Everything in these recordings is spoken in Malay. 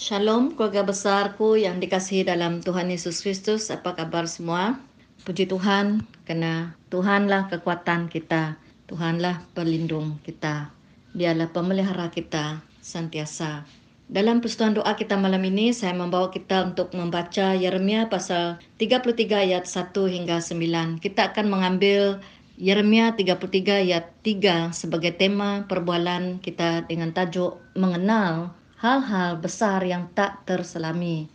Shalom keluarga besarku yang dikasihi dalam Tuhan Yesus Kristus. Apa kabar semua? Puji Tuhan kerana Tuhanlah kekuatan kita. Tuhanlah pelindung kita. Dialah pemelihara kita sentiasa. Dalam persatuan doa kita malam ini, saya membawa kita untuk membaca Yeremia pasal 33 ayat 1 hingga 9. Kita akan mengambil Yeremia 33 ayat 3 sebagai tema perbualan kita dengan tajuk mengenal hal-hal besar yang tak terselami.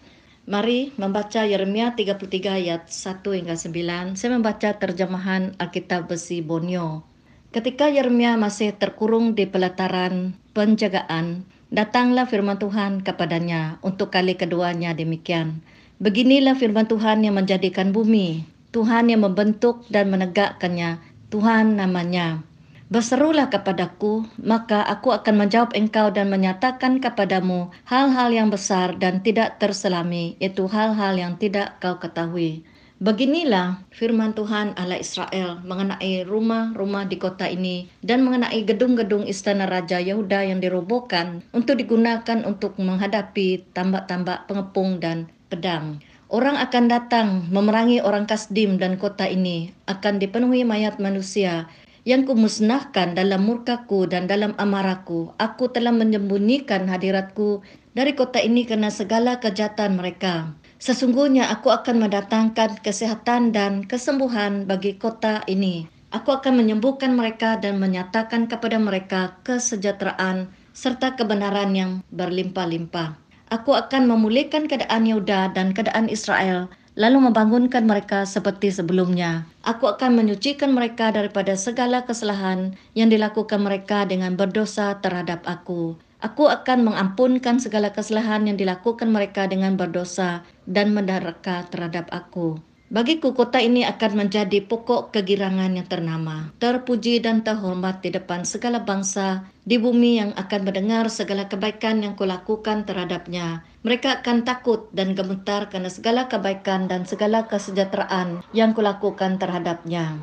Mari membaca Yeremia 33 ayat 1 hingga 9. Saya membaca terjemahan Alkitab Besi Bonyo. Ketika Yeremia masih terkurung di pelataran penjagaan, datanglah firman Tuhan kepadanya untuk kali keduanya demikian. Beginilah firman Tuhan yang menjadikan bumi, Tuhan yang membentuk dan menegakkannya, Tuhan namanya. Berserulah kepadaku, maka aku akan menjawab engkau dan menyatakan kepadamu hal-hal yang besar dan tidak terselami, itu hal-hal yang tidak kau ketahui. Beginilah firman Tuhan Allah Israel mengenai rumah-rumah di kota ini dan mengenai gedung-gedung istana Raja Yehuda yang dirobohkan untuk digunakan untuk menghadapi tambak-tambak pengepung dan pedang. Orang akan datang memerangi orang Kasdim dan kota ini akan dipenuhi mayat manusia yang kumusnahkan dalam murkaku dan dalam amarahku. Aku telah menyembunyikan hadiratku dari kota ini kerana segala kejahatan mereka. Sesungguhnya aku akan mendatangkan kesehatan dan kesembuhan bagi kota ini. Aku akan menyembuhkan mereka dan menyatakan kepada mereka kesejahteraan serta kebenaran yang berlimpah-limpah. Aku akan memulihkan keadaan Yehuda dan keadaan Israel lalu membangunkan mereka seperti sebelumnya. Aku akan menyucikan mereka daripada segala kesalahan yang dilakukan mereka dengan berdosa terhadap aku. Aku akan mengampunkan segala kesalahan yang dilakukan mereka dengan berdosa dan mendaraka terhadap aku. Bagiku kota ini akan menjadi pokok kegirangan yang ternama, terpuji dan terhormat di depan segala bangsa di bumi yang akan mendengar segala kebaikan yang kulakukan terhadapnya. Mereka akan takut dan gemetar kerana segala kebaikan dan segala kesejahteraan yang kulakukan terhadapnya.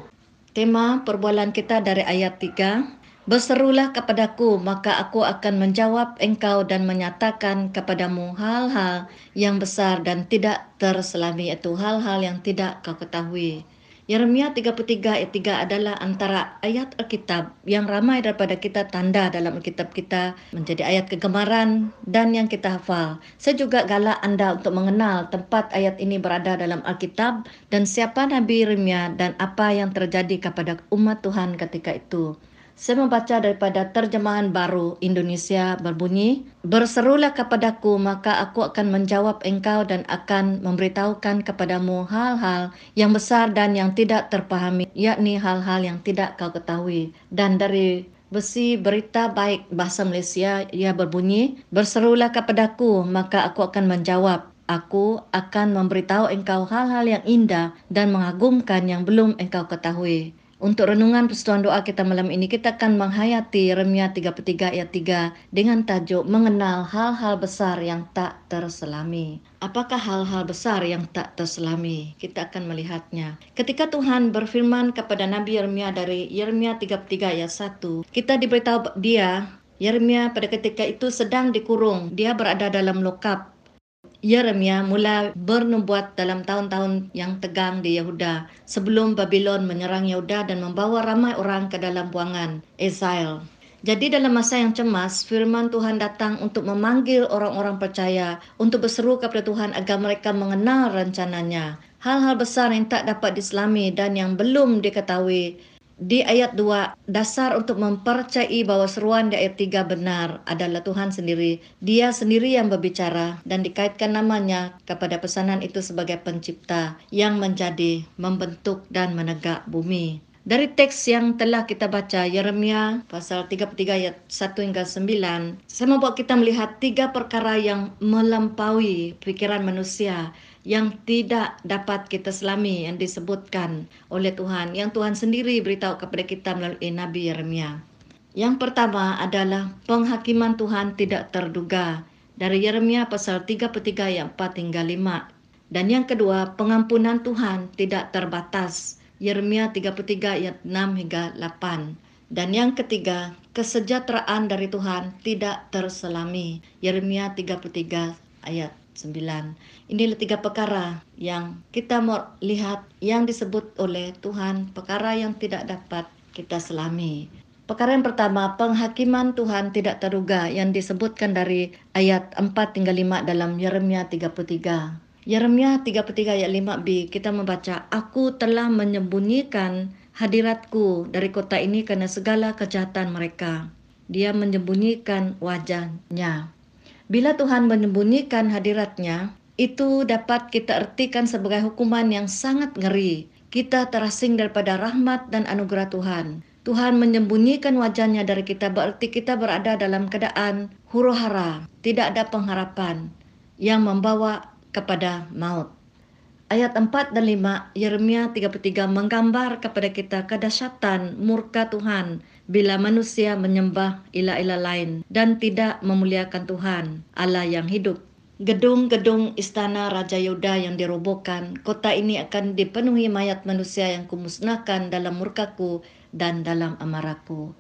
Tema perbualan kita dari ayat 3 Berserulah kepadaku, maka aku akan menjawab engkau dan menyatakan kepadamu hal-hal yang besar dan tidak terselami, itu hal-hal yang tidak kau ketahui. Yeremia 33 ayat 3 adalah antara ayat Alkitab yang ramai daripada kita tanda dalam Alkitab kita menjadi ayat kegemaran dan yang kita hafal. Saya juga galak anda untuk mengenal tempat ayat ini berada dalam Alkitab dan siapa Nabi Yeremia dan apa yang terjadi kepada umat Tuhan ketika itu. Saya membaca daripada terjemahan baru Indonesia berbunyi, Berserulah kepadaku, maka aku akan menjawab engkau dan akan memberitahukan kepadamu hal-hal yang besar dan yang tidak terpahami, yakni hal-hal yang tidak kau ketahui. Dan dari besi berita baik bahasa Malaysia, ia berbunyi, Berserulah kepadaku, maka aku akan menjawab. Aku akan memberitahu engkau hal-hal yang indah dan mengagumkan yang belum engkau ketahui. Untuk renungan persatuan doa kita malam ini, kita akan menghayati Remia 33 ayat 3 dengan tajuk Mengenal Hal-Hal Besar Yang Tak Terselami. Apakah hal-hal besar yang tak terselami? Kita akan melihatnya. Ketika Tuhan berfirman kepada Nabi Yeremia dari Yeremia 33 ayat 1, kita diberitahu dia Yeremia pada ketika itu sedang dikurung. Dia berada dalam lokap Yeremia mula bernubuat dalam tahun-tahun yang tegang di Yehuda sebelum Babylon menyerang Yehuda dan membawa ramai orang ke dalam buangan exile. Jadi dalam masa yang cemas, firman Tuhan datang untuk memanggil orang-orang percaya untuk berseru kepada Tuhan agar mereka mengenal rencananya. Hal-hal besar yang tak dapat diselami dan yang belum diketahui di ayat 2 dasar untuk mempercayai bahawa seruan di ayat 3 benar adalah Tuhan sendiri. Dia sendiri yang berbicara dan dikaitkan namanya kepada pesanan itu sebagai pencipta yang menjadi, membentuk dan menegak bumi. Dari teks yang telah kita baca, Yeremia pasal 33 ayat 1 hingga 9, saya membuat kita melihat tiga perkara yang melampaui pikiran manusia yang tidak dapat kita selami yang disebutkan oleh Tuhan yang Tuhan sendiri beritahu kepada kita melalui Nabi Yeremia. Yang pertama adalah penghakiman Tuhan tidak terduga dari Yeremia pasal 33 ayat 4 hingga 5. Dan yang kedua, pengampunan Tuhan tidak terbatas. Yeremia 33 ayat 6 hingga 8. Dan yang ketiga, kesejahteraan dari Tuhan tidak terselami. Yeremia 33 ayat 9. Inilah tiga perkara yang kita mau lihat yang disebut oleh Tuhan, perkara yang tidak dapat kita selami. Perkara yang pertama, penghakiman Tuhan tidak terduga yang disebutkan dari ayat 4 hingga 5 dalam Yeremia 33. Yeremia 33 ayat 5b kita membaca, Aku telah menyembunyikan hadiratku dari kota ini karena segala kejahatan mereka. Dia menyembunyikan wajahnya. Bila Tuhan menyembunyikan hadiratnya, itu dapat kita artikan sebagai hukuman yang sangat ngeri. Kita terasing daripada rahmat dan anugerah Tuhan. Tuhan menyembunyikan wajahnya dari kita berarti kita berada dalam keadaan huru hara, tidak ada pengharapan yang membawa kepada maut. Ayat 4 dan 5 Yeremia 33 menggambar kepada kita kedahsyatan murka Tuhan bila manusia menyembah ilah-ilah lain dan tidak memuliakan Tuhan, Allah yang hidup. Gedung-gedung istana Raja Yehuda yang dirobohkan, kota ini akan dipenuhi mayat manusia yang kumusnahkan dalam murkaku dan dalam amarahku.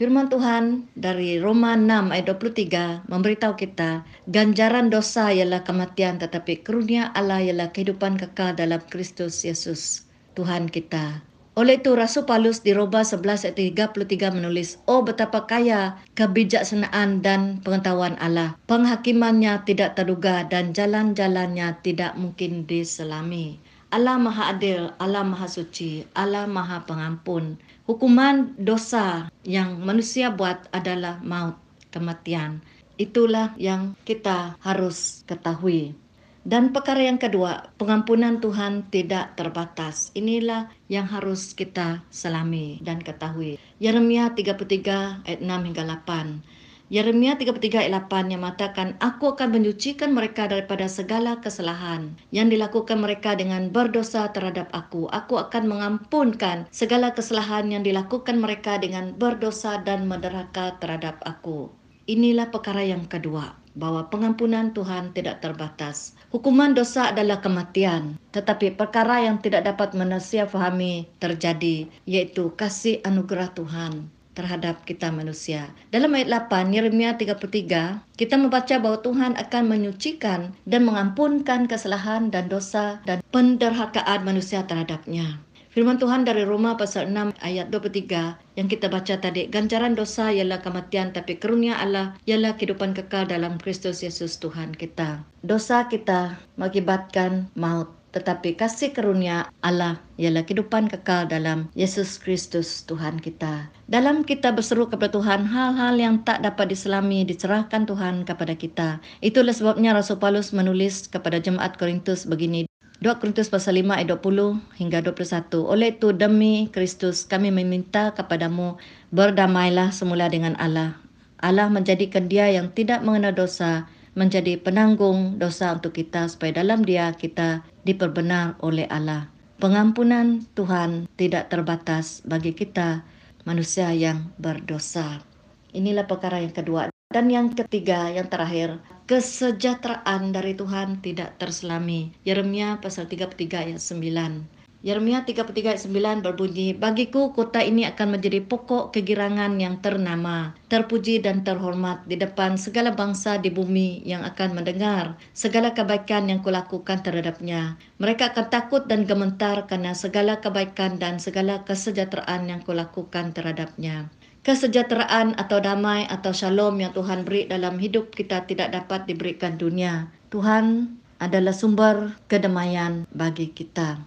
Firman Tuhan dari Roma 6 ayat 23 memberitahu kita, ganjaran dosa ialah kematian tetapi karunia Allah ialah kehidupan kekal dalam Kristus Yesus, Tuhan kita. Oleh itu Rasul Paulus di Roma 11 ayat 33 menulis, Oh betapa kaya kebijaksanaan dan pengetahuan Allah. Penghakimannya tidak terduga dan jalan-jalannya tidak mungkin diselami. Allah Maha Adil, Allah Maha Suci, Allah Maha Pengampun. Hukuman dosa yang manusia buat adalah maut, kematian. Itulah yang kita harus ketahui. Dan perkara yang kedua, pengampunan Tuhan tidak terbatas. Inilah yang harus kita selami dan ketahui. Yeremia 33 ayat 6 hingga 8. Yeremia 33 ayat 8 yang mengatakan, Aku akan menyucikan mereka daripada segala kesalahan yang dilakukan mereka dengan berdosa terhadap aku. Aku akan mengampunkan segala kesalahan yang dilakukan mereka dengan berdosa dan menderhaka terhadap aku. Inilah perkara yang kedua bahwa pengampunan Tuhan tidak terbatas. Hukuman dosa adalah kematian, tetapi perkara yang tidak dapat manusia fahami terjadi, yaitu kasih anugerah Tuhan terhadap kita manusia. Dalam ayat 8, Yeremia 33, kita membaca bahawa Tuhan akan menyucikan dan mengampunkan kesalahan dan dosa dan penderhakaan manusia terhadapnya. Firman Tuhan dari Roma pasal 6 ayat 23 yang kita baca tadi, ganjaran dosa ialah kematian tapi karunia Allah ialah kehidupan kekal dalam Kristus Yesus Tuhan kita. Dosa kita mengakibatkan maut tetapi kasih karunia Allah ialah kehidupan kekal dalam Yesus Kristus Tuhan kita. Dalam kita berseru kepada Tuhan, hal-hal yang tak dapat diselami dicerahkan Tuhan kepada kita. Itulah sebabnya Rasul Paulus menulis kepada jemaat Korintus begini. 2 Korintus pasal 5 ayat 20 hingga 21. Oleh itu demi Kristus kami meminta kepadamu berdamailah semula dengan Allah. Allah menjadikan dia yang tidak mengenal dosa menjadi penanggung dosa untuk kita supaya dalam dia kita diperbenar oleh Allah. Pengampunan Tuhan tidak terbatas bagi kita manusia yang berdosa. Inilah perkara yang kedua. Dan yang ketiga, yang terakhir, kesejahteraan dari Tuhan tidak terselami. Yeremia pasal 33 ayat 9. Yeremia 33 ayat 9 berbunyi, Bagiku kota ini akan menjadi pokok kegirangan yang ternama, terpuji dan terhormat di depan segala bangsa di bumi yang akan mendengar segala kebaikan yang kulakukan terhadapnya. Mereka akan takut dan gementar karena segala kebaikan dan segala kesejahteraan yang kulakukan terhadapnya kesejahteraan atau damai atau shalom yang Tuhan beri dalam hidup kita tidak dapat diberikan dunia. Tuhan adalah sumber kedamaian bagi kita.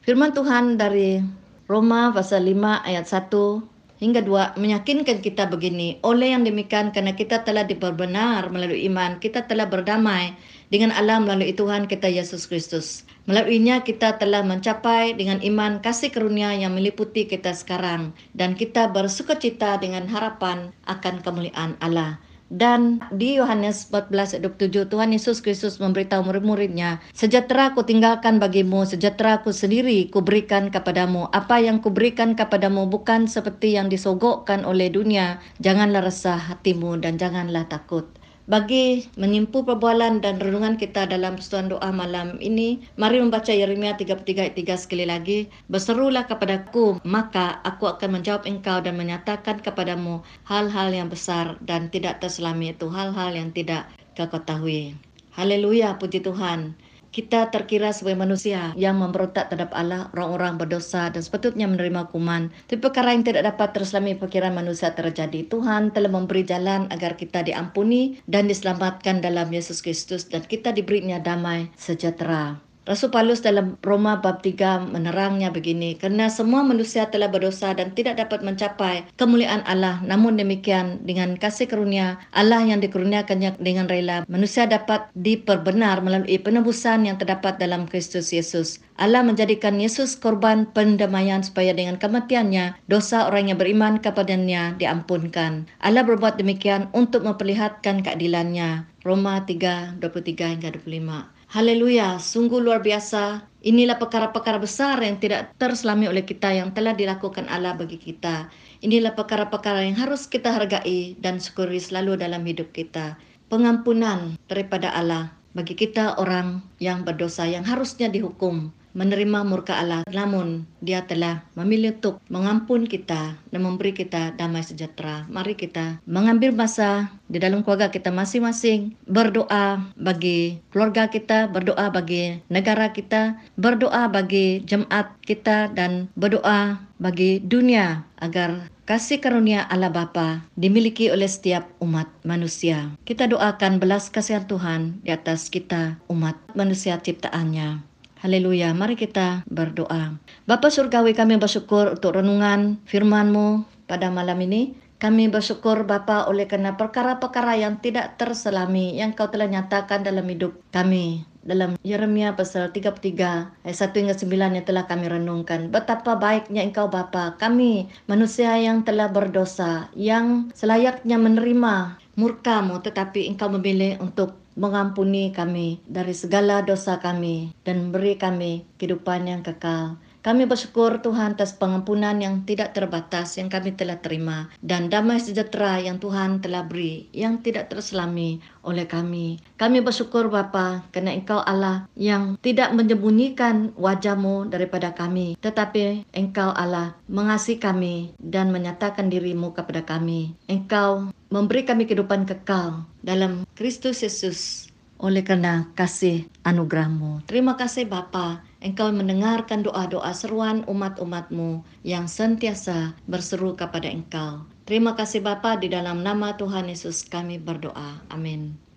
Firman Tuhan dari Roma pasal 5 ayat 1 hingga 2 meyakinkan kita begini. Oleh yang demikian kerana kita telah diperbenar melalui iman, kita telah berdamai dengan Allah melalui Tuhan kita Yesus Kristus. Melaluinya kita telah mencapai dengan iman kasih karunia yang meliputi kita sekarang dan kita bersuka cita dengan harapan akan kemuliaan Allah. Dan di Yohanes 14 ayat 27 Tuhan Yesus Kristus memberitahu murid-muridnya, "Sejahtera ku tinggalkan bagimu, sejahtera ku sendiri ku berikan kepadamu. Apa yang ku berikan kepadamu bukan seperti yang disogokkan oleh dunia. Janganlah resah hatimu dan janganlah takut." Bagi menyimpu perbualan dan renungan kita dalam persatuan doa malam ini, mari membaca Yeremia 33 ayat 3 sekali lagi. Berserulah kepadaku, maka aku akan menjawab engkau dan menyatakan kepadamu hal-hal yang besar dan tidak terselami itu hal-hal yang tidak kau ketahui. Haleluya, puji Tuhan. Kita terkira sebagai manusia yang memberontak terhadap Allah, orang-orang berdosa dan sepatutnya menerima hukuman. Tapi perkara yang tidak dapat terselami pikiran manusia terjadi. Tuhan telah memberi jalan agar kita diampuni dan diselamatkan dalam Yesus Kristus dan kita diberinya damai sejahtera. Rasul Paulus dalam Roma bab 3 menerangnya begini, kerana semua manusia telah berdosa dan tidak dapat mencapai kemuliaan Allah. Namun demikian, dengan kasih karunia Allah yang dikurniakannya dengan rela, manusia dapat diperbenar melalui penebusan yang terdapat dalam Kristus Yesus. Allah menjadikan Yesus korban pendamaian supaya dengan kematiannya, dosa orang yang beriman kepadanya diampunkan. Allah berbuat demikian untuk memperlihatkan keadilannya. Roma 3, 23 hingga 25. Haleluya, sungguh luar biasa. Inilah perkara-perkara besar yang tidak terselami oleh kita yang telah dilakukan Allah bagi kita. Inilah perkara-perkara yang harus kita hargai dan syukuri selalu dalam hidup kita. Pengampunan daripada Allah bagi kita orang yang berdosa yang harusnya dihukum menerima murka Allah namun dia telah memilih untuk mengampun kita dan memberi kita damai sejahtera mari kita mengambil masa di dalam keluarga kita masing-masing berdoa bagi keluarga kita berdoa bagi negara kita berdoa bagi jemaat kita dan berdoa bagi dunia agar kasih karunia Allah Bapa dimiliki oleh setiap umat manusia. Kita doakan belas kasihan Tuhan di atas kita umat manusia ciptaannya. Haleluya. Mari kita berdoa. Bapa surgawi kami bersyukur untuk renungan firman-Mu pada malam ini. Kami bersyukur Bapa oleh kerana perkara-perkara yang tidak terselami yang Kau telah nyatakan dalam hidup kami. Dalam Yeremia pasal 33 ayat 1 hingga 9 yang telah kami renungkan. Betapa baiknya Engkau Bapa, kami manusia yang telah berdosa, yang selayaknya menerima murkamu tetapi Engkau memilih untuk mengampuni kami dari segala dosa kami dan beri kami kehidupan yang kekal. Kami bersyukur Tuhan atas pengampunan yang tidak terbatas yang kami telah terima dan damai sejahtera yang Tuhan telah beri yang tidak terselami oleh kami. Kami bersyukur Bapa kerana Engkau Allah yang tidak menyembunyikan wajahmu daripada kami tetapi Engkau Allah mengasihi kami dan menyatakan dirimu kepada kami. Engkau memberi kami kehidupan kekal dalam Kristus Yesus oleh kerana kasih anugerahmu. Terima kasih Bapa, Engkau mendengarkan doa-doa seruan umat-umatmu yang sentiasa berseru kepada Engkau. Terima kasih Bapa di dalam nama Tuhan Yesus kami berdoa. Amin.